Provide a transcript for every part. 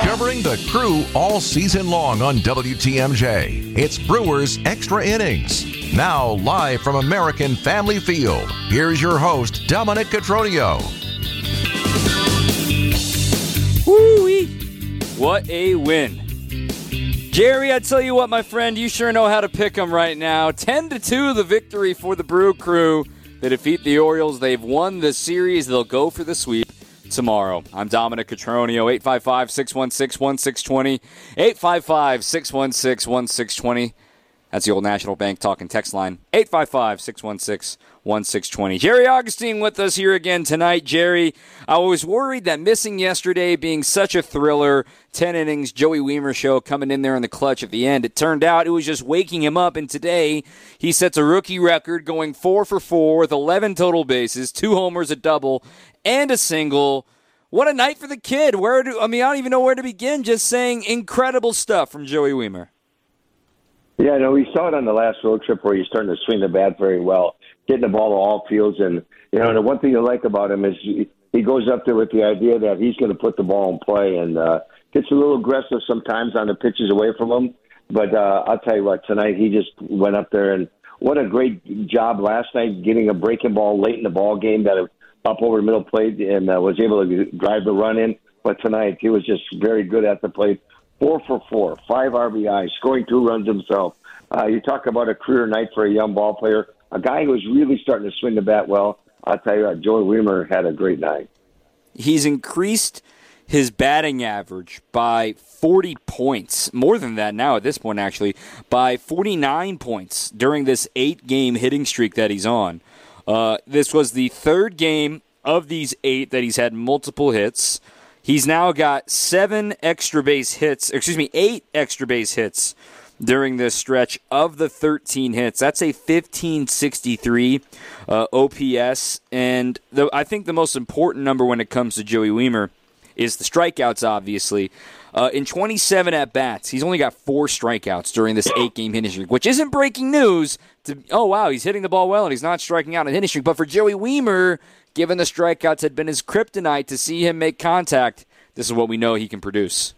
Covering the crew all season long on WTMJ. It's Brewers Extra Innings. Now, live from American Family Field, here's your host, Dominic Cotroneo. Woo-wee. What a win. Jerry, I tell you what, my friend, you sure know how to pick them right now. 10 to 2, the victory for the Brew Crew. They defeat the Orioles. They've won the series. They'll go for the sweep tomorrow. I'm Dominic Cotroneo, 855 616 1620. 855 616 1620. That's the old National Bank talking text line, 855 616 1620. Jerry Augustine with us here again tonight. Jerry, I was worried that missing yesterday being such a thriller, 10 innings, Joey Wiemer show coming in there in the clutch at the end. It turned out it was just waking him up, and today he sets a rookie record going four for four with 11 total bases, two homers, a double, and a single. What a night for the kid. Where do I mean, I don't even know where to begin just saying incredible stuff from Joey Wiemer. Yeah, no, we saw it on the last road trip where he's starting to swing the bat very well, getting the ball to all fields. And, you know, the one thing you like about him is he, goes up there with the idea that he's going to put the ball in play and uh, gets a little aggressive sometimes on the pitches away from him. But uh, I'll tell you what, tonight he just went up there and what a great job last night getting a breaking ball late in the ball game that up over the middle plate and uh, was able to drive the run in. But tonight he was just very good at the plate four for four, five RBIs, scoring two runs himself. Uh, you talk about a career night for a young ball player, a guy who's really starting to swing the bat well. I'll tell you, what, Joey Wiemer had a great night. He's increased his batting average by 40 points, more than that now at this point, actually, by 49 points during this eight game hitting streak that he's on. Uh, this was the third game of these eight that he's had multiple hits. He's now got seven extra base hits, excuse me, eight extra base hits during this stretch of the 13 hits. That's a 1563 uh, OPS. And the, I think the most important number when it comes to Joey Wiemer is the strikeouts, obviously. Uh, in 27 at bats, he's only got four strikeouts during this eight game hitting streak, which isn't breaking news. To, oh, wow, he's hitting the ball well and he's not striking out in hitting streak. But for Joey Wiemer, given the strikeouts had been his kryptonite to see him make contact, this is what we know he can produce.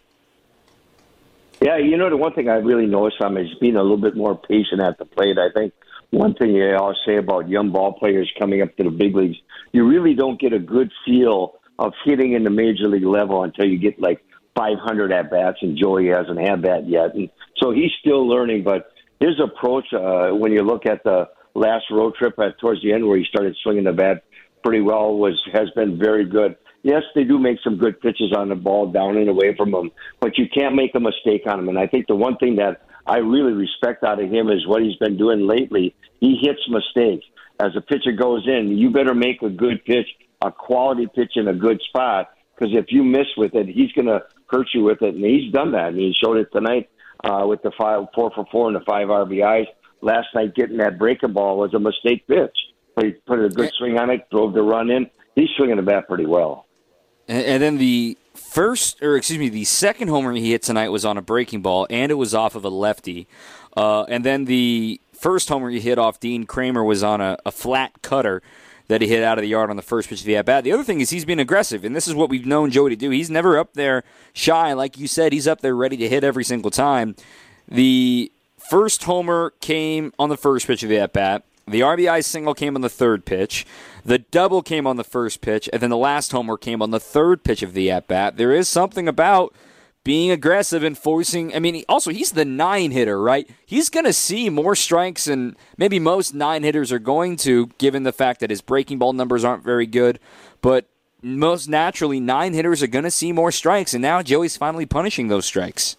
Yeah, you know, the one thing I really noticed from is being a little bit more patient at the plate. I think one thing I always say about young ball players coming up to the big leagues, you really don't get a good feel of hitting in the major league level until you get like 500 at bats, and Joey hasn't had that yet. And so he's still learning, but his approach, uh, when you look at the last road trip at towards the end where he started swinging the bat pretty well was has been very good. Yes, they do make some good pitches on the ball down and away from them, but you can't make a mistake on them. And I think the one thing that I really respect out of him is what he's been doing lately. He hits mistakes. As a pitcher goes in, you better make a good pitch, a quality pitch in a good spot, because if you miss with it, he's going to hurt you with it. And he's done that. And he showed it tonight uh, with the five, four for four and the five RBIs. Last night, getting that breaking ball was a mistake pitch. But he put a good swing on it, drove the run in. He's swinging the bat pretty well. And, and then the first, or excuse me, the second homer he hit tonight was on a breaking ball, and it was off of a lefty. Uh, and then the first homer he hit off Dean Kremer was on a, a flat cutter that he hit out of the yard on the first pitch of the at bat. The other thing is he's been aggressive, and this is what we've known Joey to do. He's never up there shy, like you said. He's up there ready to hit every single time. The first homer came on the first pitch of the at bat. The RBI single came on the third pitch. The double came on the first pitch, and then the last homer came on the third pitch of the at bat. There is something about being aggressive and forcing. I mean, also he's the nine hitter, right? He's going to see more strikes than maybe most nine hitters are going to, given the fact that his breaking ball numbers aren't very good. But most naturally, nine hitters are going to see more strikes, and now Joey's finally punishing those strikes.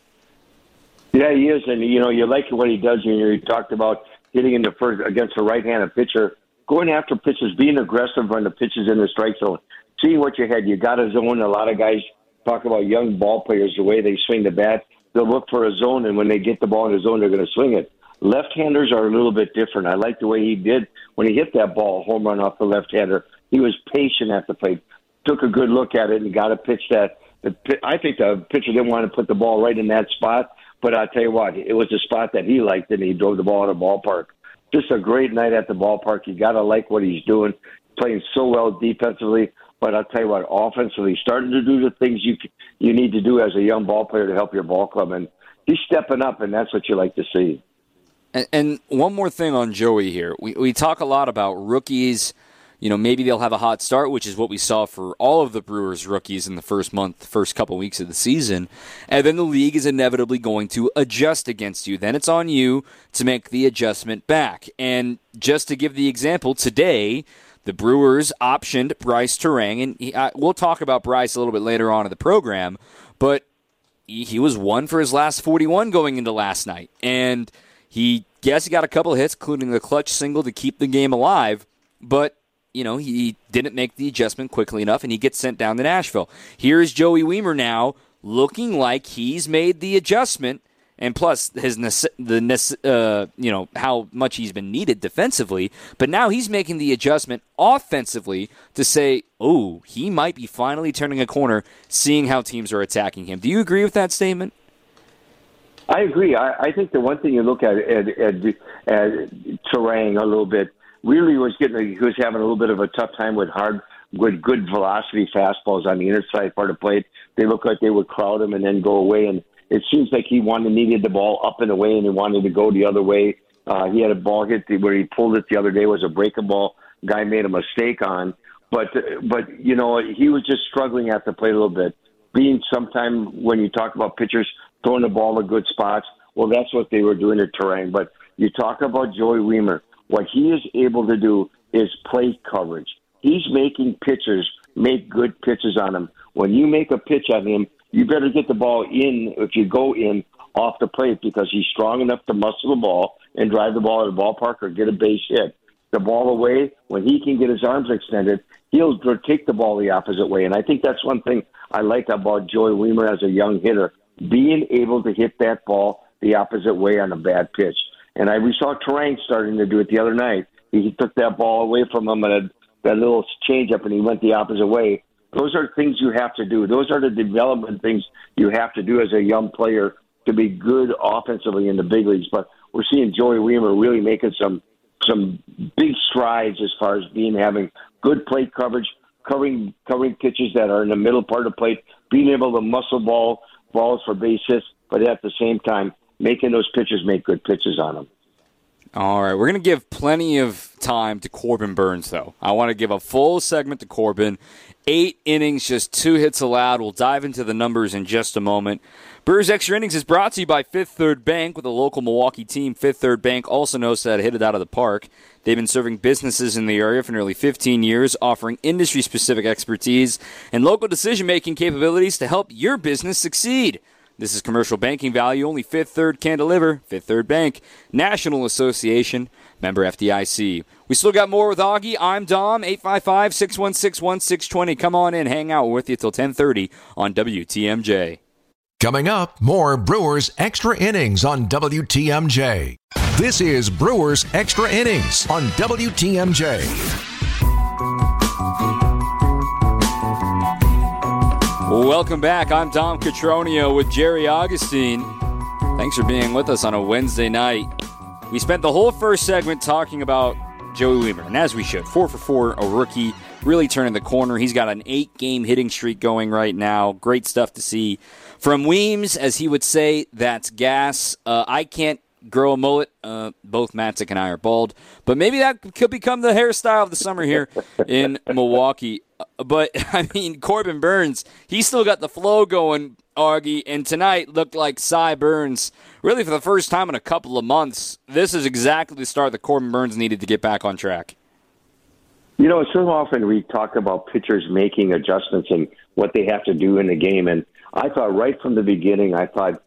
Yeah, he is, and you know you like what he does. Know, you talked about hitting in the first against a right-handed pitcher, going after pitches, being aggressive when the pitches in the strike zone, seeing what you had. You got a zone. A lot of guys talk about young ball players, the way they swing the bat. They'll look for a zone, and when they get the ball in the zone, they're going to swing it. Left-handers are a little bit different. I like the way he did when he hit that ball home run off the left-hander. He was patient at the plate, took a good look at it, and got a pitch that. The, I think the pitcher didn't want to put the ball right in that spot, but I'll tell you what, it was a spot that he liked, and he drove the ball of the ballpark. Just a great night at the ballpark. You got to like what he's doing. playing so well defensively. But I'll tell you what, offensively, starting to do the things you you need to do as a young ball player to help your ball club, and he's stepping up, and that's what you like to see. And, and one more thing on Joey here, we we talk a lot about rookies you know, maybe they'll have a hot start, which is what we saw for all of the Brewers rookies in the first month, first couple weeks of the season. And then the league is inevitably going to adjust against you. Then it's on you to make the adjustment back. And just to give the example, today, the Brewers optioned Bryce Turang, and he, uh, we'll talk about Bryce a little bit later on in the program, but he, he was one for his last 41 going into last night. And he, yes, he got a couple hits, including a clutch single to keep the game alive, but you know, he didn't make the adjustment quickly enough and he gets sent down to Nashville. Here's Joey Wiemer now looking like he's made the adjustment and plus his the uh, you know how much he's been needed defensively, but now he's making the adjustment offensively to say, "Oh, he might be finally turning a corner, seeing how teams are attacking him." Do you agree with that statement? I agree. I, I think the one thing you look at at, at, at Turang a little bit really was getting he was having a little bit of a tough time with hard good good velocity fastballs on the inside part of the plate. They looked like they would crowd him and then go away. And it seems like he wanted needed the ball up and away, and he wanted to go the other way. Uh, he had a ball hit where he pulled it the other day was a breaking ball. Guy made a mistake on, but but you know he was just struggling at the plate a little bit. Being sometime when you talk about pitchers throwing the ball in good spots, well, that's what they were doing at Turang. But you talk about Joey Wiemer what he is able to do is play coverage. He's making pitchers make good pitches on him. When you make a pitch on him, you better get the ball in if you go in off the plate because he's strong enough to muscle the ball and drive the ball at the ballpark or get a base hit. The ball away, when he can get his arms extended, he'll take the ball the opposite way. And I think that's one thing I like about Joey Wiemer as a young hitter, being able to hit that ball the opposite way on a bad pitch. And I we saw Turang starting to do it the other night. He, took that ball away from him and a, that little changeup, and he went the opposite way. Those are things you have to do. Those are the development things you have to do as a young player to be good offensively in the big leagues. But we're seeing Joey Wiemer really making some some big strides as far as being having good plate coverage, covering covering pitches that are in the middle part of the plate, being able to muscle ball balls for base hits, but at the same time making those pitchers make good pitches on them. All right, we're going to give plenty of time to Corbin Burnes, though. I want to give a full segment to Corbin. Eight innings, just two hits allowed. We'll dive into the numbers in just a moment. Brewers Extra Innings is brought to you by Fifth Third Bank with a local Milwaukee team. Fifth Third Bank also knows how to hit it out of the park. They've been serving businesses in the area for nearly 15 years, offering industry specific expertise and local decision making capabilities to help your business succeed. This is commercial banking value only Fifth Third can deliver. Fifth Third Bank, National Association, member FDIC. We still got more with Augie. I'm Dom, 855-616-1620. Come on in, hang out with you till 1030 on WTMJ. Coming up, more Brewers Extra Innings on WTMJ. This is Brewers Extra Innings on WTMJ. Welcome back. I'm Dom Cotroneo with Jerry Augustine. Thanks for being with us on a Wednesday night. We spent the whole first segment talking about Joey Wiemer, and as we should, four for four, a rookie, really turning the corner. He's got an eight game hitting streak going right now. Great stuff to see from Weems, as he would say. That's gas. Uh, I can't grow a mullet. Uh, both Matzek and I are bald, but maybe that could become the hairstyle of the summer here in Milwaukee. But I mean, Corbin Burnes, he still got the flow going, Augie, and tonight looked like Cy Burnes. Really, for the first time in a couple of months, this is exactly the start that Corbin Burnes needed to get back on track. You know, so often we talk about pitchers making adjustments and what they have to do in the game, and I thought right from the beginning, I thought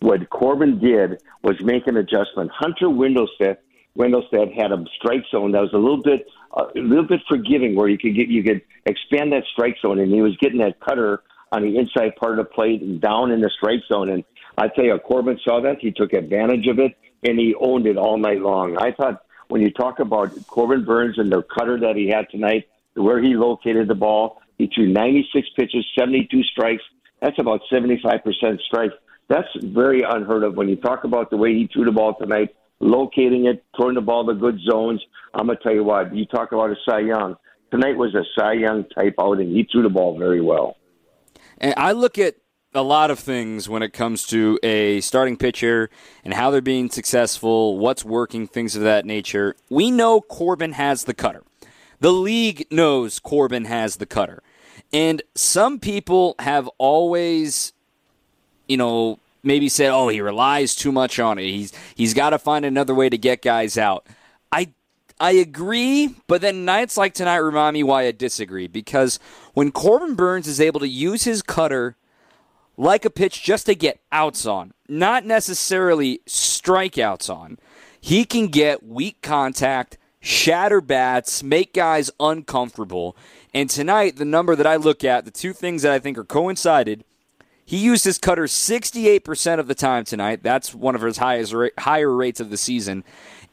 what Corbin did was make an adjustment. Hunter Wendelstedt Wendelstedt had a strike zone that was a little bit a little bit forgiving, where you could get you could expand that strike zone, and he was getting that cutter on the inside part of the plate and down in the strike zone. And I tell you, Corbin saw that he took advantage of it, and he owned it all night long. I thought when you talk about Corbin Burnes and the cutter that he had tonight, where he located the ball, he threw 96 pitches, 72 strikes. That's about 75% strike. That's very unheard of when you talk about the way he threw the ball tonight locating it, throwing the ball to good zones. I'm gonna tell you what. You talk about a Cy Young. Tonight was a Cy Young type outing. He threw the ball very well. And I look at a lot of things when it comes to a starting pitcher and how they're being successful, what's working, things of that nature. We know Corbin has the cutter. The league knows Corbin has the cutter. And some people have always, you know, maybe said, "Oh, he relies too much on it. He's he's got to find another way to get guys out." I I agree, but then nights like tonight remind me why I disagree because when Corbin Burnes is able to use his cutter like a pitch just to get outs on, not necessarily strikeouts on. He can get weak contact, shatter bats, make guys uncomfortable. And tonight, the number that I look at, the two things that I think are coincided, he used his cutter 68% of the time tonight. That's one of his highest higher rates of the season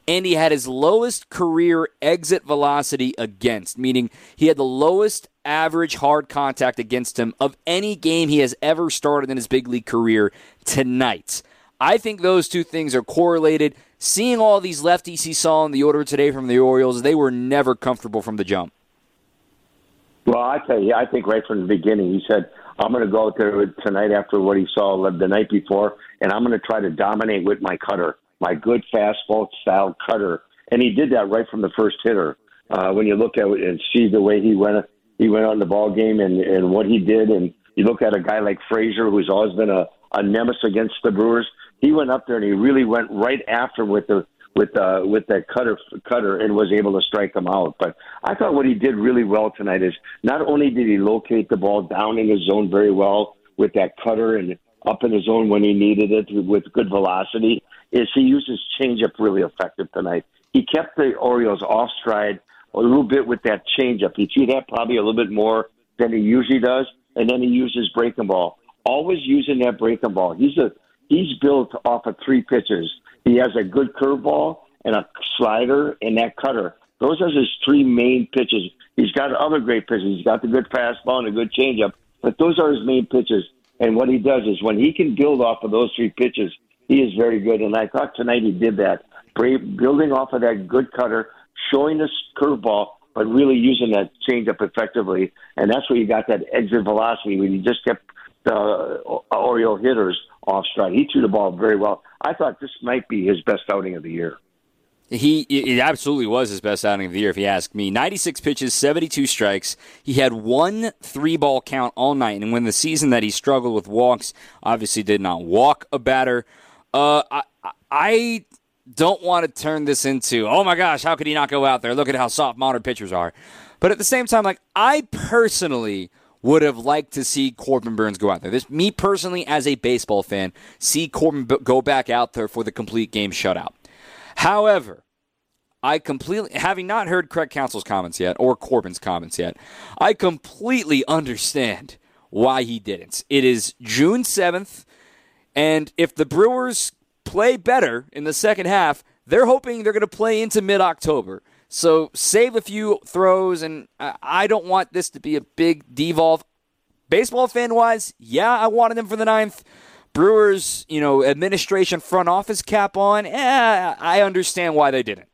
and he had his lowest career exit velocity against, meaning he had the lowest average hard contact against him of any game he has ever started in his big league career tonight. I think those two things are correlated. Seeing all these lefties he saw in the order today from the Orioles, they were never comfortable from the jump. Well, I tell you, I think right from the beginning, he said, I'm going to go out there tonight after what he saw the night before, and I'm going to try to dominate with my cutter my good fastball style cutter, and he did that right from the first hitter. Uh, when you look at it and see the way he went, he went on the ball game and and what he did, and you look at a guy like Frazier, who's always been a, a nemesis against the Brewers. He went up there and he really went right after with the with uh, with that cutter cutter and was able to strike him out. But I thought what he did really well tonight is not only did he locate the ball down in his zone very well with that cutter and up in his zone when he needed it with good velocity, is he used his changeup really effective tonight. He kept the Orioles off stride a little bit with that changeup. He threw that probably a little bit more than he usually does, and then he used his breaking ball. Always using that breaking ball. He's a he's built off of three pitches. He has a good curveball and a slider and that cutter. Those are his three main pitches. He's got other great pitches. He's got the good fastball and a good changeup, but those are his main pitches. And what he does is when he can build off of those three pitches, he is very good. And I thought tonight he did that, building off of that good cutter, showing this curveball, but really using that changeup effectively. And that's where you got that exit velocity when he just kept the uh, Oriole hitters off stride. He threw the ball very well. I thought this might be his best outing of the year. He it absolutely was his best outing of the year, if you ask me. 96 pitches, 72 strikes. He had one three ball count all night, and when the season that he struggled with walks, obviously did not walk a batter. Uh, I, I don't want to turn this into, oh my gosh, how could he not go out there? Look at how soft modern pitchers are. But at the same time, like I personally would have liked to see Corbin Burnes go out there. This, me personally, as a baseball fan, see Corbin go back out there for the complete game shutout. However, I completely, having not heard Craig Counsell's comments yet or Corbin's comments yet, I completely understand why he didn't. It is June 7th. And if the Brewers play better in the second half, they're hoping they're going to play into mid October. So save a few throws, and I don't want this to be a big devolve. Baseball fan wise, yeah, I wanted them for the ninth. Brewers, you know, administration front office cap on. Eh, I understand why they didn't.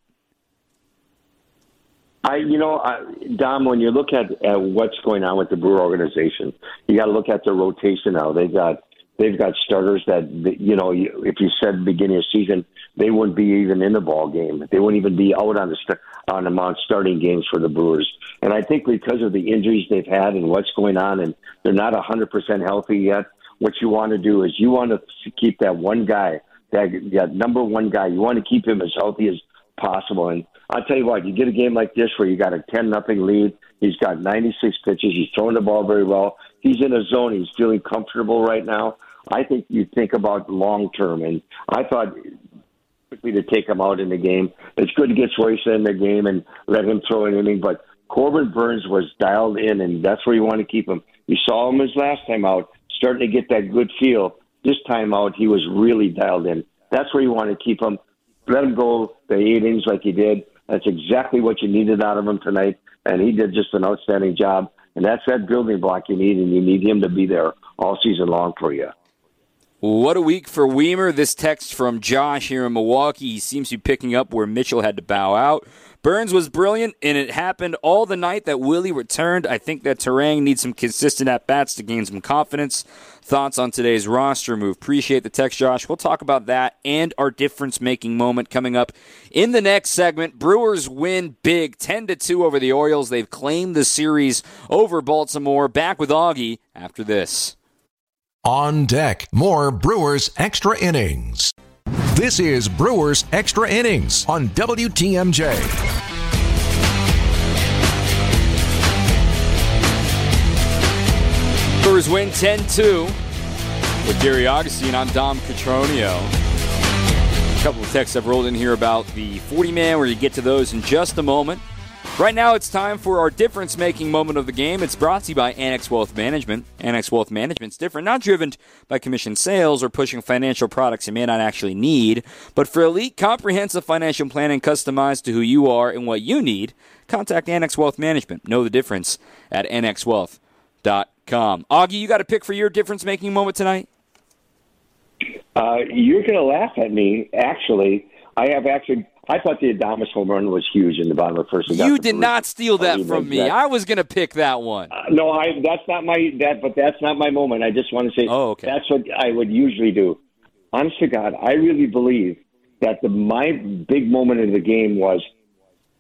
I, you know, I, Dom, when you look at, at what's going on with the Brewer organization, you got to look at the rotation now. They got They've got starters that you know. If you said beginning of season, they wouldn't be even in the ball game. They wouldn't even be out on the on the mound starting games for the Brewers. And I think because of the injuries they've had and what's going on, and they're not a hundred percent healthy yet. What you want to do is you want to keep that one guy, that, that number one guy. You want to keep him as healthy as possible. And I'll tell you what, you get a game like this where you got a ten nothing lead. He's got 96 pitches. He's throwing the ball very well. He's in a zone. He's feeling comfortable right now. I think you think about long term, and I thought quickly to take him out in the game. It's good to get Royce in the game and let him throw an inning, but Corbin Burnes was dialed in, and that's where you want to keep him. You saw him his last time out, starting to get that good feel. This time out, he was really dialed in. That's where you want to keep him. Let him go the eight innings like he did. That's exactly what you needed out of him tonight, and he did just an outstanding job. And that's that building block you need, and you need him to be there all season long for you. What a week for Wiemer. This text from Josh here in Milwaukee. He seems to be picking up where Mitchell had to bow out. Burnes was brilliant, and it happened all the night that Willie returned. I think that Turang needs some consistent at bats to gain some confidence. Thoughts on today's roster move? Appreciate the text, Josh. We'll talk about that and our difference making moment coming up in the next segment. Brewers win big 10 to 2 over the Orioles. They've claimed the series over Baltimore. Back with Augie after this. On deck, more Brewers Extra Innings. This is Brewers Extra Innings on WTMJ. Brewers win 10 2 with Gary Augustine. I'm Dom Cotroneo. A couple of texts I've rolled in here about the 40 man, where you get to those in just a moment. Right now, it's time for our difference making moment of the game. It's brought to you by Annex Wealth Management. Annex Wealth Management's different, not driven by commission sales or pushing financial products you may not actually need, but for elite, comprehensive financial planning customized to who you are and what you need. Contact Annex Wealth Management. Know the difference at annexwealth.com. Augie, you got a pick for your difference making moment tonight? Uh, you're going to laugh at me, actually. I have actually I thought the Adames home run was huge in the bottom of the first. You did not steal that from me. That. I was going to pick that one. Uh, no, I. That's not my that, but that's not my moment. I just want to say. Oh, okay. That's what I would usually do. Honest to God, I really believe that the my big moment in the game was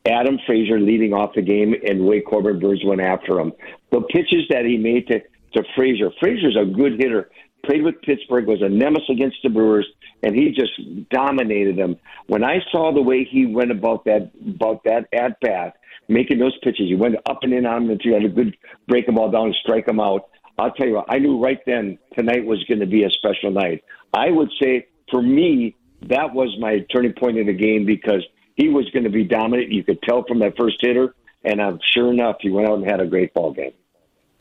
Adam Frazier leading off the game and Wade Corbin Burnes went after him. The pitches that he made to to Frazier. Frazier's a good hitter. Played with Pittsburgh, was a nemesis against the Brewers and he just dominated them. When I saw the way he went about that about that at bat, making those pitches, he went up and in on them had a good break them all down strike them out. I'll tell you what, I knew right then tonight was going to be a special night. I would say for me, that was my turning point in the game because he was going to be dominant. You could tell from that first hitter, and I'm sure enough, he went out and had a great ball game.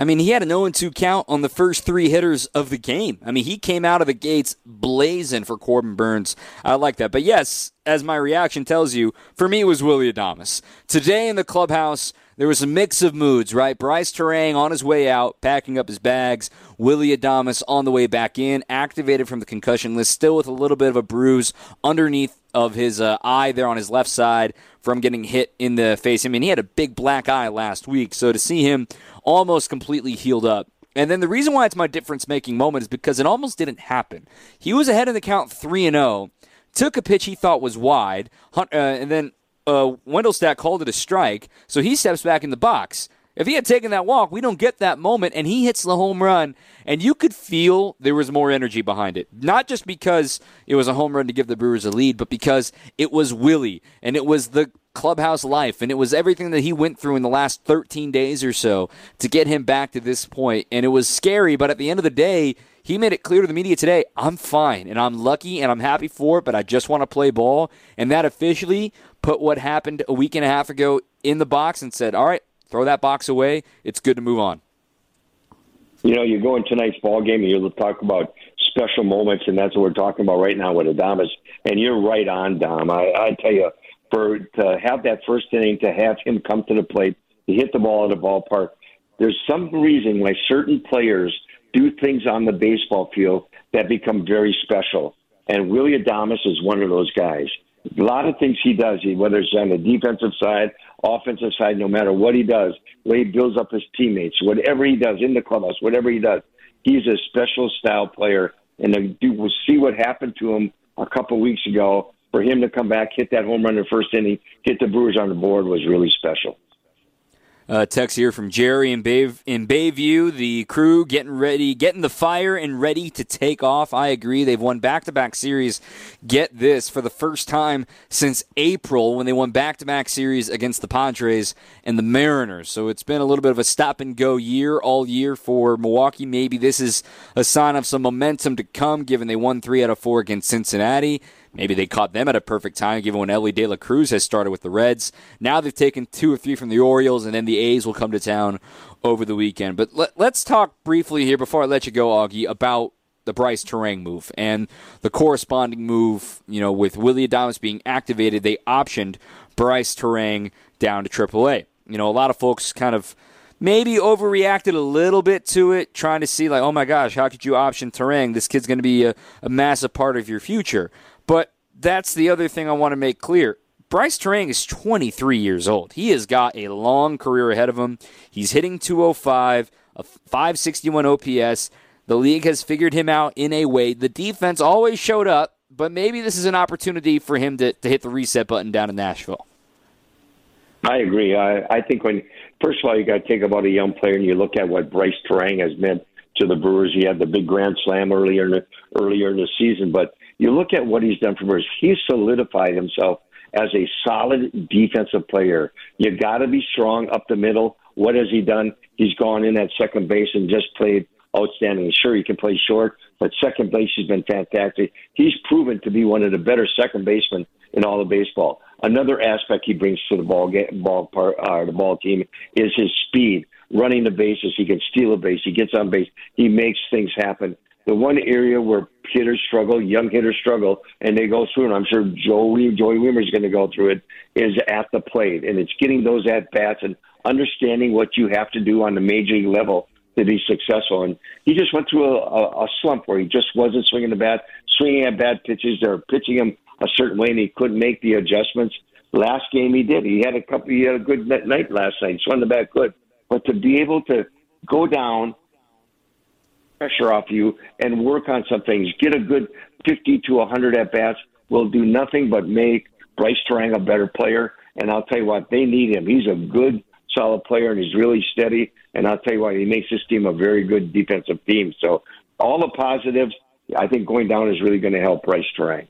I mean, he had an 0 2 count on the first three hitters of the game. I mean, he came out of the gates blazing for Corbin Burnes. I like that. But yes, as my reaction tells you, for me, it was Willie Adames. Today in the clubhouse, there was a mix of moods, right? Bryce Turang on his way out, packing up his bags. Willie Adames on the way back in, activated from the concussion list, still with a little bit of a bruise underneath of his uh, eye there on his left side from getting hit in the face. I mean, he had a big black eye last week, so to see him almost completely healed up. And then the reason why it's my difference making moment is because it almost didn't happen. He was ahead in the count 3 and 0, took a pitch he thought was wide, uh, and then uh, Wendelstedt called it a strike, so he steps back in the box. If he had taken that walk, we don't get that moment, and he hits the home run, and you could feel there was more energy behind it. Not just because it was a home run to give the Brewers a lead, but because it was Willie, and it was the clubhouse life, and it was everything that he went through in the last 13 days or so to get him back to this point. And it was scary, but at the end of the day, he made it clear to the media today I'm fine, and I'm lucky, and I'm happy for it, but I just want to play ball. And that officially put what happened a week and a half ago in the box and said, all right, throw that box away. It's good to move on. You know, you go in tonight's ball game and you'll talk about special moments, and that's what we're talking about right now with Adames. And you're right on, Dom. I, I tell you, for to have that first inning, to have him come to the plate, to hit the ball at the ballpark, there's some reason why certain players do things on the baseball field that become very special. And Willie Adames is one of those guys. A lot of things he does, whether it's on the defensive side offensive side, no matter what he does, way he builds up his teammates, whatever he does in the clubhouse, whatever he does, he's a special style player. And we'll see what happened to him a couple weeks ago. For him to come back, hit that home run in the first inning, get the Brewers on the board was really special. Uh, text here from Jerry in, Bay, in Bayview. The crew getting ready, getting the fire and ready to take off. I agree. They've won back to back series. Get this for the first time since April when they won back to back series against the Padres and the Mariners. So it's been a little bit of a stop and go year all year for Milwaukee. Maybe this is a sign of some momentum to come given they won three out of four against Cincinnati. Maybe they caught them at a perfect time, given when Elly De La Cruz has started with the Reds. Now they've taken two or three from the Orioles, and then the A's will come to town over the weekend. But let, us talk briefly here before I let you go, Augie, about the Bryce Turang move and the corresponding move. You know, with Willie Adames being activated, they optioned Bryce Turang down to AAA. You know, a lot of folks kind of maybe overreacted a little bit to it, trying to see, like, oh my gosh, how could you option Turang? This kid's going to be a, a massive part of your future. That's the other thing I want to make clear. Bryce Turang is 23 years old. He has got a long career ahead of him. He's hitting 205, a 561 OPS. The league has figured him out in a way. The defense always showed up, but maybe this is an opportunity for him to, to hit the reset button down in Nashville. I agree. I, I think when first of all you got to take about a young player and you look at what Bryce Turang has meant to the Brewers. He had the big grand slam earlier in the, earlier in the season, but you look at what he's done for Brewers. He's solidified himself as a solid defensive player. You got to be strong up the middle. What has he done? He's gone in at second base and just played outstanding. Sure, he can play short, but second base has been fantastic. He's proven to be one of the better second basemen in all of baseball. Another aspect he brings to the ball ball part, uh, the ball team is his speed, running the bases. He can steal a base. He gets on base. He makes things happen. The one area where hitters struggle, young hitters struggle, and they go through, and I'm sure Joey Joey Wiemer's going to go through it, is at the plate, and it's getting those at bats and understanding what you have to do on the major league level to be successful. And he just went through a, a, a slump where he just wasn't swinging the bat, swinging at bad pitches. They're pitching him a certain way, and he couldn't make the adjustments. Last game he did. He had a couple. He had a good night last night. Swung the bat good, but to be able to go down, pressure off you, and work on some things, get a good fifty to a hundred at bats, will do nothing but make Bryce Turang a better player. And I'll tell you what, they need him. He's a good, solid player, and he's really steady. And I'll tell you what, he makes this team a very good defensive team. So all the positives, I think going down is really going to help Bryce Turang.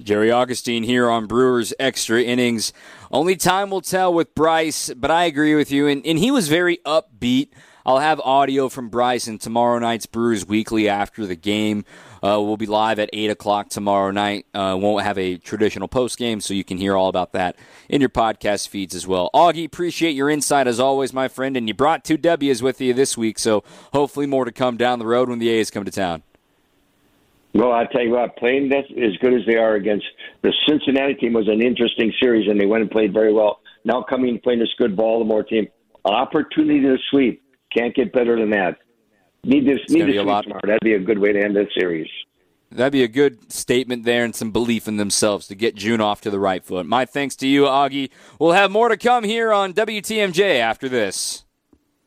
Jerry Augustine here on Brewers Extra Innings. Only time will tell with Bryce, but I agree with you. And, and he was very upbeat. I'll have audio from Bryce in tomorrow night's Brewers Weekly after the game. Uh, we'll be live at 8 o'clock tomorrow night. Uh, won't have a traditional post game, so you can hear all about that in your podcast feeds as well. Augie, appreciate your insight as always, my friend. And you brought two W's with you this week, so hopefully more to come down the road when the A's come to town. Well, I tell you what, playing that as good as they are against the Cincinnati team was an interesting series, and they went and played very well. Now coming and playing this good Baltimore team, an opportunity to sweep. Can't get better than that. Need this. Need to sweep lot. tomorrow. That'd be a good way to end this series. That'd be a good statement there and some belief in themselves to get June off to the right foot. My thanks to you, Augie. We'll have more to come here on WTMJ after this.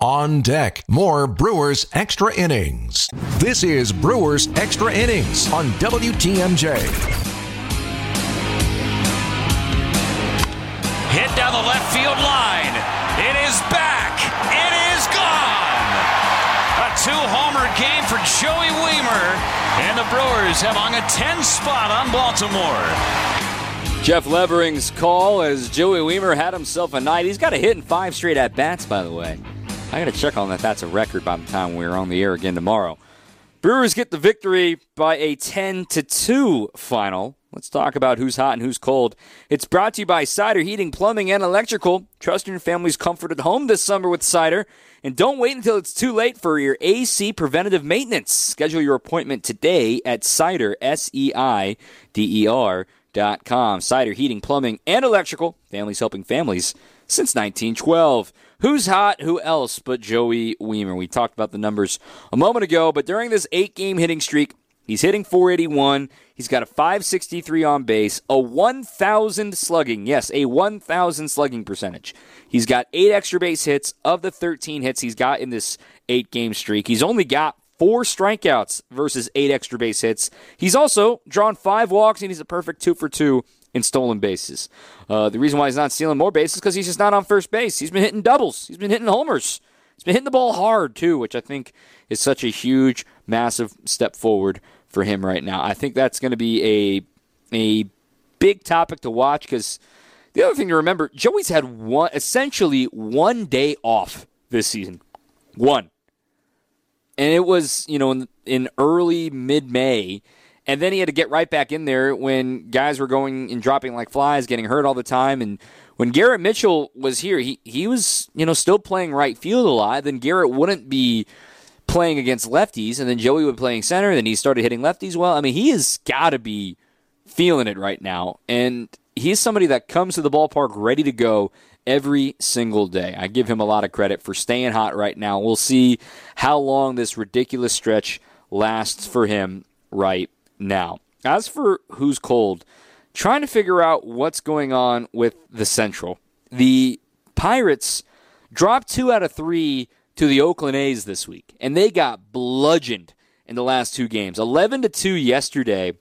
On deck, more Brewers Extra Innings. This is Brewers Extra Innings on WTMJ. Hit down the left field line. It is back. Homer game for Joey Wiemer. And the Brewers have hung a 10 spot on Baltimore. Jeff Levering's call as Joey Wiemer had himself a night. He's got a hit in five straight at bats, by the way. I got to check on that. That's a record by the time we're on the air again tomorrow. Brewers get the victory by a 10 to 2 final. Let's talk about who's hot and who's cold. It's brought to you by Seider Heating, Plumbing, and Electrical. Trust your family's comfort at home this summer with Seider. And don't wait until it's too late for your AC preventative maintenance. Schedule your appointment today at Seider, S E I D E R dot com. Seider Heating, Plumbing, and Electrical. Families helping families since 1912. Who's hot? Who else but Joey Wiemer? We talked about the numbers a moment ago, but during this eight game hitting streak, he's hitting 481. He's got a 563 on base, a 1,000 slugging. Yes, a 1,000 slugging percentage. He's got eight extra base hits of the 13 hits he's got in this eight game streak. He's only got four strikeouts versus eight extra base hits. He's also drawn five walks, and he's a perfect two for two in stolen bases. Uh, the reason why he's not stealing more bases is because he's just not on first base. He's been hitting doubles. He's been hitting homers. He's been hitting the ball hard too, which I think is such a huge, massive step forward for him right now. I think that's going to be a a big topic to watch because the other thing to remember, Joey's had one essentially one day off this season, one, and it was you know in, in early mid May and then he had to get right back in there when guys were going and dropping like flies, getting hurt all the time. And when Garrett Mitchell was here, he, he was, you know, still playing right field a lot. Then Garrett wouldn't be playing against lefties, and then Joey would playing center, and then he started hitting lefties well. I mean, he has got to be feeling it right now. And he's somebody that comes to the ballpark ready to go every single day. I give him a lot of credit for staying hot right now. We'll see how long this ridiculous stretch lasts for him right now. As for who's cold, trying to figure out what's going on with the Central. The Pirates dropped two out of three to the Oakland A's this week, and they got bludgeoned in the last two games. 11 to 2 yesterday.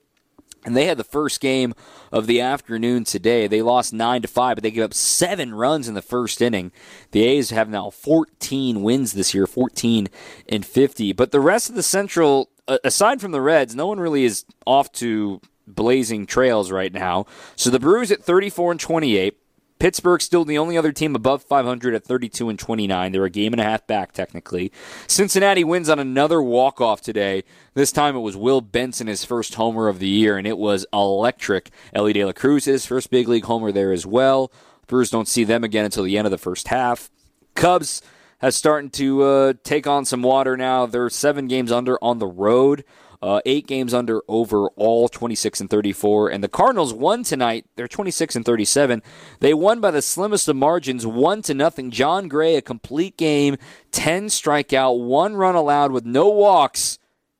And they had the first game of the afternoon today. They lost 9 to 5, but they gave up 7 runs in the first inning. The A's have now 14 wins this year, 14 and 50. But the rest of the Central uh, aside from the Reds, no one really is off to blazing trails right now. So the Brewers at 34 and 28. Pittsburgh still the only other team above 500 at 32 and 29. They're a game and a half back technically. Cincinnati wins on another walk off today. This time it was Will Benson his first homer of the year, and it was electric. Elly De La Cruz his first big league homer there as well. Brewers don't see them again until the end of the first half. Cubs has starting to uh, take on some water now. They're seven games under on the road. Uh, eight games under overall, 26 and 34. And the Cardinals won tonight. They're 26 and 37. They won by the slimmest of margins, one to nothing. Jon Gray, a complete game, 10 strikeout, one run allowed with no walks,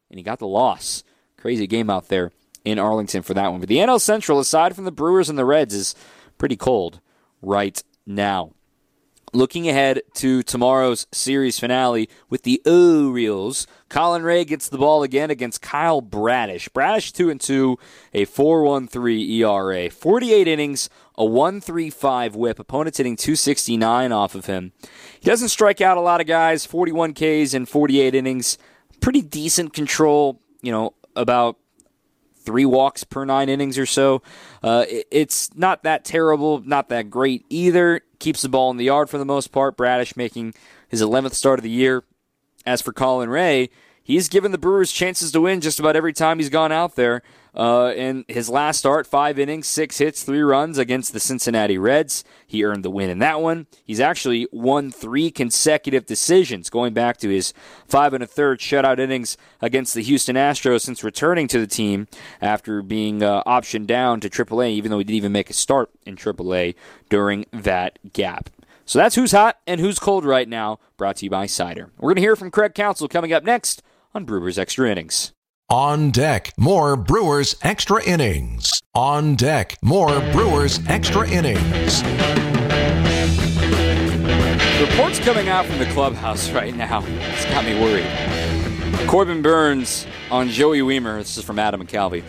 and he got the loss. Crazy game out there in Arlington for that one. But the NL Central, aside from the Brewers and the Reds, is pretty cold right now looking ahead to tomorrow's series finale with the Orioles. Colin Rea gets the ball again against Kyle Bradish. Bradish 2 and 2, a 4.13 ERA, 48 innings, a 1.35 whip. Opponents hitting 269 off of him. He doesn't strike out a lot of guys, 41 Ks in 48 innings. Pretty decent control, you know, about three walks per nine innings or so. Uh, it's not that terrible, not that great either. Keeps the ball in the yard for the most part. Bradish making his 11th start of the year. As for Colin Rea, he's given the Brewers chances to win just about every time he's gone out there. Uh, in his last start, five innings, six hits, three runs against the Cincinnati Reds. He earned the win in that one. He's actually won three consecutive decisions, going back to his five and a third shutout innings against the Houston Astros since returning to the team after being uh, optioned down to AAA, even though he didn't even make a start in AAA during that gap. So that's who's hot and who's cold right now, brought to you by Seider. We're going to hear from Craig Counsell coming up next on Brewers Extra Innings. On deck, more Brewers Extra Innings. On deck, more Brewers Extra Innings. Reports coming out from the clubhouse right now. It's got me worried. Corbin Burnes on Joey Wiemer. This is from Adam McCalvy.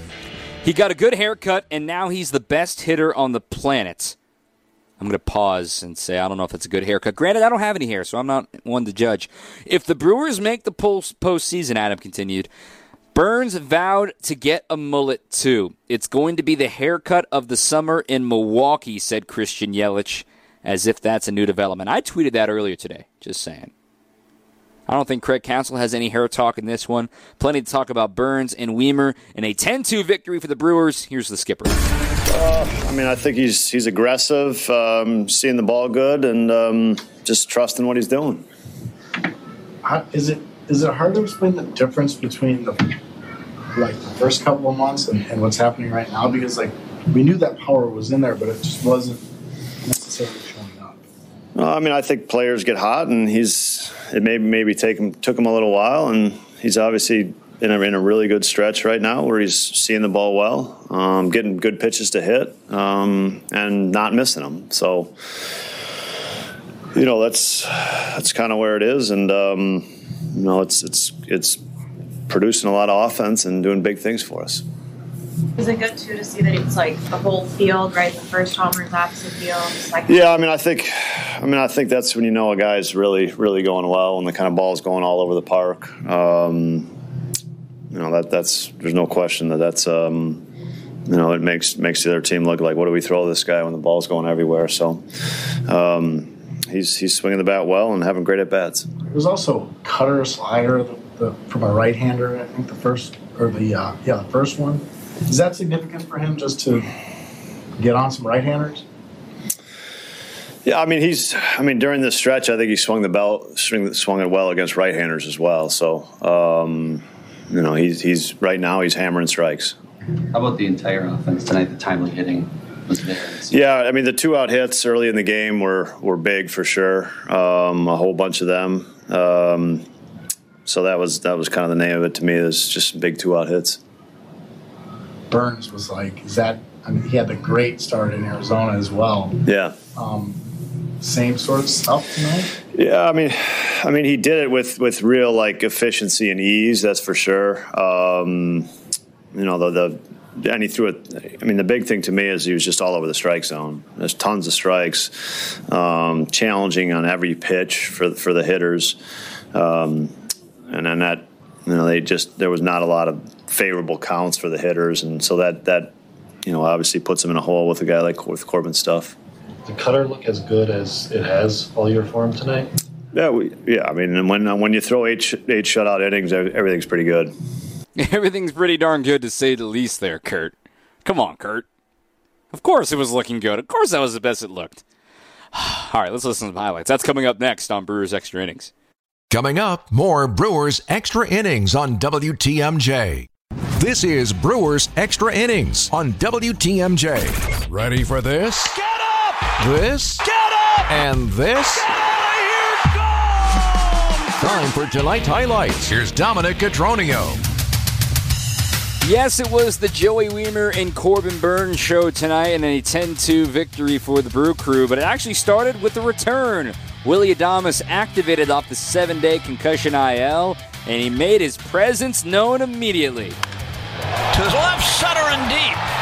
He got a good haircut, and now he's the best hitter on the planet. I'm going to pause and say I don't know if it's a good haircut. Granted, I don't have any hair, so I'm not one to judge. If the Brewers make the post postseason, Adam continued, Burnes vowed to get a mullet too. It's going to be the haircut of the summer in Milwaukee, said Christian Yelich, as if that's a new development. I tweeted that earlier today, just saying. I don't think Craig Counsell has any hair talk in this one. Plenty to talk about Burnes and Wiemer in a 10 2 victory for the Brewers. Here's the skipper. Uh, I mean, I think he's he's aggressive, um, seeing the ball good, and um, just trusting what he's doing. How, is it is it hard to explain the difference between the like the first couple of months and, and what's happening right now? Because like we knew that power was in there, but it just wasn't necessarily showing up. Well, I mean, I think players get hot, and he's it maybe maybe take him took him a little while, and he's obviously in a, in a really good stretch right now where he's seeing the ball well, um, getting good pitches to hit, um, and not missing them. So, you know, that's that's kind of where it is, and um, you know, it's it's it's producing a lot of offense and doing big things for us. Is it good too to see that it's like the whole field, right? The first homer's opposite field. Second. Yeah, I mean, I think, I mean, I think that's when you know a guy's really, really going well, and the kind of ball's going all over the park. Um, you know that that's there's no question that that's um, you know it makes makes the other team look like what do we throw this guy when the ball's going everywhere. So um, he's he's swinging the bat well and having great at bats. There's also cutter slider the, the, from a right hander. I think the first or the uh, yeah the first one is that significant for him just to get on some right handers. Yeah, I mean he's. I mean during this stretch, I think he swung the belt, swung, swung it well against right-handers as well. So um, you know, he's he's right now he's hammering strikes. How about the entire offense tonight? The timely hitting, Yeah, I mean the two out hits early in the game were were big for sure. Um, a whole bunch of them. Um, so that was that was kind of the name of it to me. Is just big two out hits. Burnes was like, is that? I mean, he had the great start in Arizona as well. Yeah. Um, same sort of stuff tonight. Yeah, I mean, I mean, he did it with with real like efficiency and ease. That's for sure. Um, you know, the, the and he threw it. I mean, the big thing to me is he was just all over the strike zone. There's tons of strikes, um, challenging on every pitch for for the hitters, um, and then that you know they just there was not a lot of favorable counts for the hitters, and so that that you know obviously puts him in a hole with a guy like with Corbin stuff. The cutter look as good as it has all year for him tonight. Yeah, we, yeah. I mean, when when you throw eight eight shutout innings, everything's pretty good. Everything's pretty darn good to say the least, there, Kurt. Come on, Kurt. Of course it was looking good. Of course that was the best it looked. All right, let's listen to the highlights. That's coming up next on Brewers Extra Innings. Coming up, more Brewers Extra Innings on WTMJ. This is Brewers Extra Innings on WTMJ. Ready for this? Get up! This? Get up! And this? Get out of here! Gone! Time for tonight's highlights. Here's Dominic Cotroneo. Yes, it was the Joey Wiemer and Corbin Burnes show tonight and a 10 2 victory for the Brew Crew, but it actually started with the return. Willie Adames activated off the seven day concussion IL, and he made his presence known immediately. To his left, center, and deep.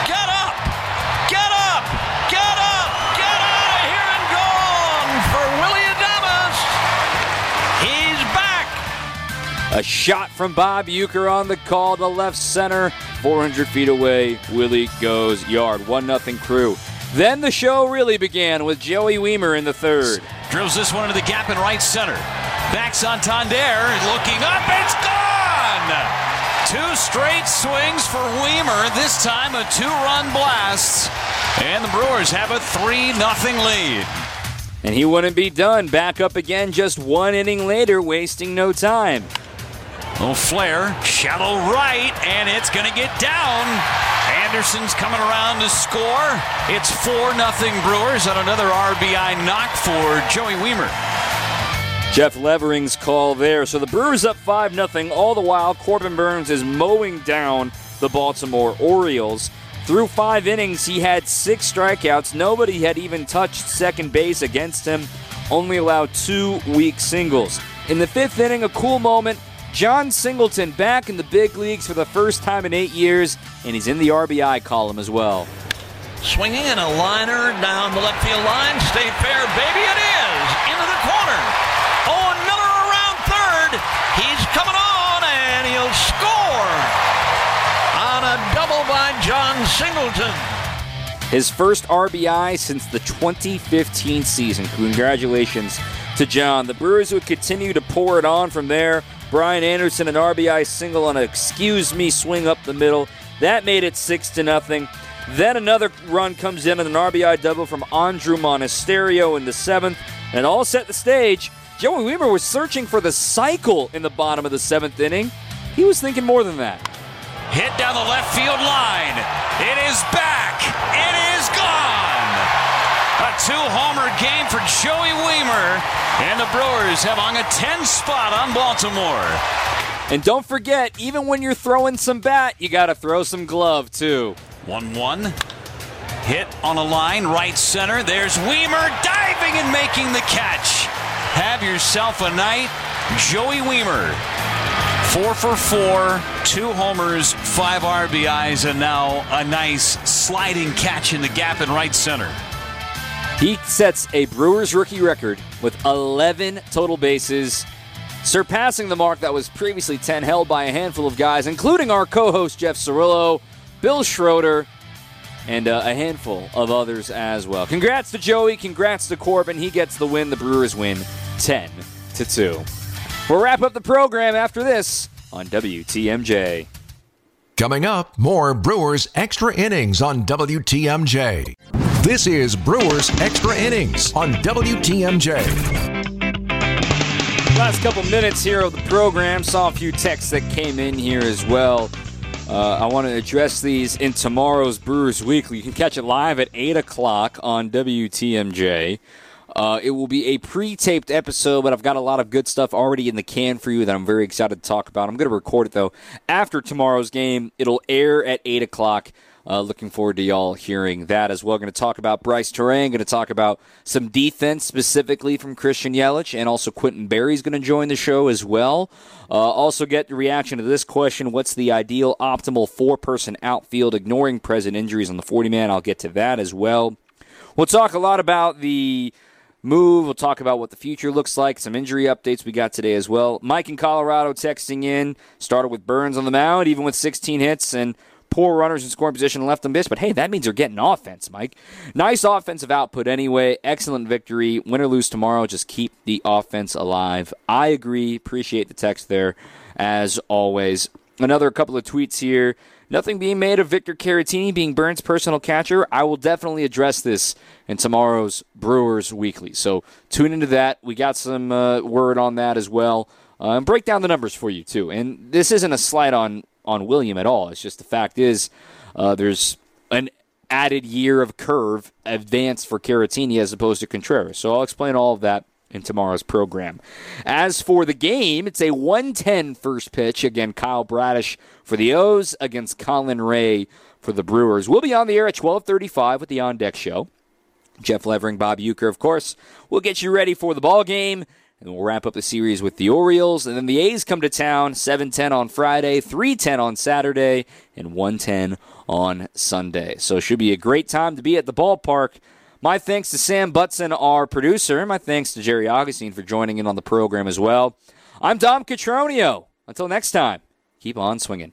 A shot from Bob Uecker on the call to left center. 400 feet away, Willie goes yard. 1 0 crew. Then the show really began with Joey Wiemer in the third. Drills this one into the gap in right center. Back Santander looking up. It's gone! Two straight swings for Wiemer. This time a two run blast. And the Brewers have a 3 0 lead. And he wouldn't be done. Back up again just one inning later, wasting no time. Little flare, shallow right, and it's going to get down. Anderson's coming around to score. It's 4 0 Brewers on another RBI knock for Joey Wiemer. Jeff Levering's call there. So the Brewers up 5 0. All the while, Corbin Burnes is mowing down the Baltimore Orioles. Through five innings, he had six strikeouts. Nobody had even touched second base against him, only allowed two weak singles. In the fifth inning, a cool moment. Jon Singleton back in the big leagues for the first time in eight years, and he's in the RBI column as well. Swinging and a liner down the left field line. Stay fair, baby, it is. Into the corner. Oh, Owen Miller around third. He's coming on, and he'll score on a double by Jon Singleton. His first RBI since the 2015 season. Congratulations to Jon. The Brewers would continue to pour it on from there. Brian Anderson an RBI single on an excuse me swing up the middle. That made it six to nothing. Then another run comes in on an RBI double from Andruw Monasterio in the seventh, and all set the stage. Joey Wiemer was searching for the cycle in the bottom of the seventh inning. He was thinking more than that. Hit down the left field line. It is back. It is gone. A two-homer game for Joey Wiemer, and the Brewers have on a 10 spot on Baltimore. And don't forget, even when you're throwing some bat, you got to throw some glove too. 1 1. Hit on a line, right center. There's Wiemer diving and making the catch. Have yourself a night. Joey Wiemer. Four for four, two homers, five RBIs, and now a nice sliding catch in the gap in right center. He sets a Brewers rookie record with 11 total bases, surpassing the mark that was previously 10 held by a handful of guys, including our co host Jeff Cirillo, Bill Schroeder, and uh, a handful of others as well. Congrats to Joey. Congrats to Corbin. He gets the win. The Brewers win 10 to 2. We'll wrap up the program after this on WTMJ. Coming up, more Brewers Extra Innings on WTMJ. This is Brewers Extra Innings on WTMJ. Last couple minutes here of the program. Saw a few texts that came in here as well. Uh, I want to address these in tomorrow's Brewers Weekly. You can catch it live at 8 o'clock on WTMJ. Uh, it will be a pre taped episode, but I've got a lot of good stuff already in the can for you that I'm very excited to talk about. I'm going to record it, though, after tomorrow's game. It'll air at 8 o'clock. Uh, looking forward to y'all hearing that as well. Going to talk about Bryce Turang. Going to talk about some defense specifically from Christian Yelich, and also Quintin Berry's going to join the show as well. Uh, also, get the reaction to this question: What's the ideal, optimal four-person outfield, ignoring present injuries on the 40-man? I'll get to that as well. We'll talk a lot about the move. We'll talk about what the future looks like, some injury updates we got today as well. Mike in Colorado texting in, started with Burnes on the mound, even with 16 hits and poor runners in scoring position left them but hey, that means they're getting offense, Mike. Nice offensive output anyway. Excellent victory. Win or lose tomorrow, just keep the offense alive. I agree. Appreciate the text there, as always. Another couple of tweets here. Nothing being made of Victor Caratini being Burnes' personal catcher. I will definitely address this in tomorrow's Brewers Weekly. So tune into that. We got some uh, word on that as well. Uh, and break down the numbers for you, too. And this isn't a slight on on William at all. It's just the fact is uh, there's an added year of curve advance for Caratini as opposed to Contreras. So I'll explain all of that in tomorrow's program. As for the game, it's a 110 first pitch. Again, Kyle Bradish for the O's against Colin Rea for the Brewers. We'll be on the air at 1235 with the On Deck Show. Jeff Levering, Bob Uecker, of course, will get you ready for the ball game. And we'll wrap up the series with the Orioles. And then the A's come to town 710 on Friday, 310 on Saturday, and 110 on Sunday. So it should be a great time to be at the ballpark. My thanks to Sam Butson, our producer. And my thanks to Jerry Augustine for joining in on the program as well. I'm Dom Cotroneo. Until next time, keep on swinging.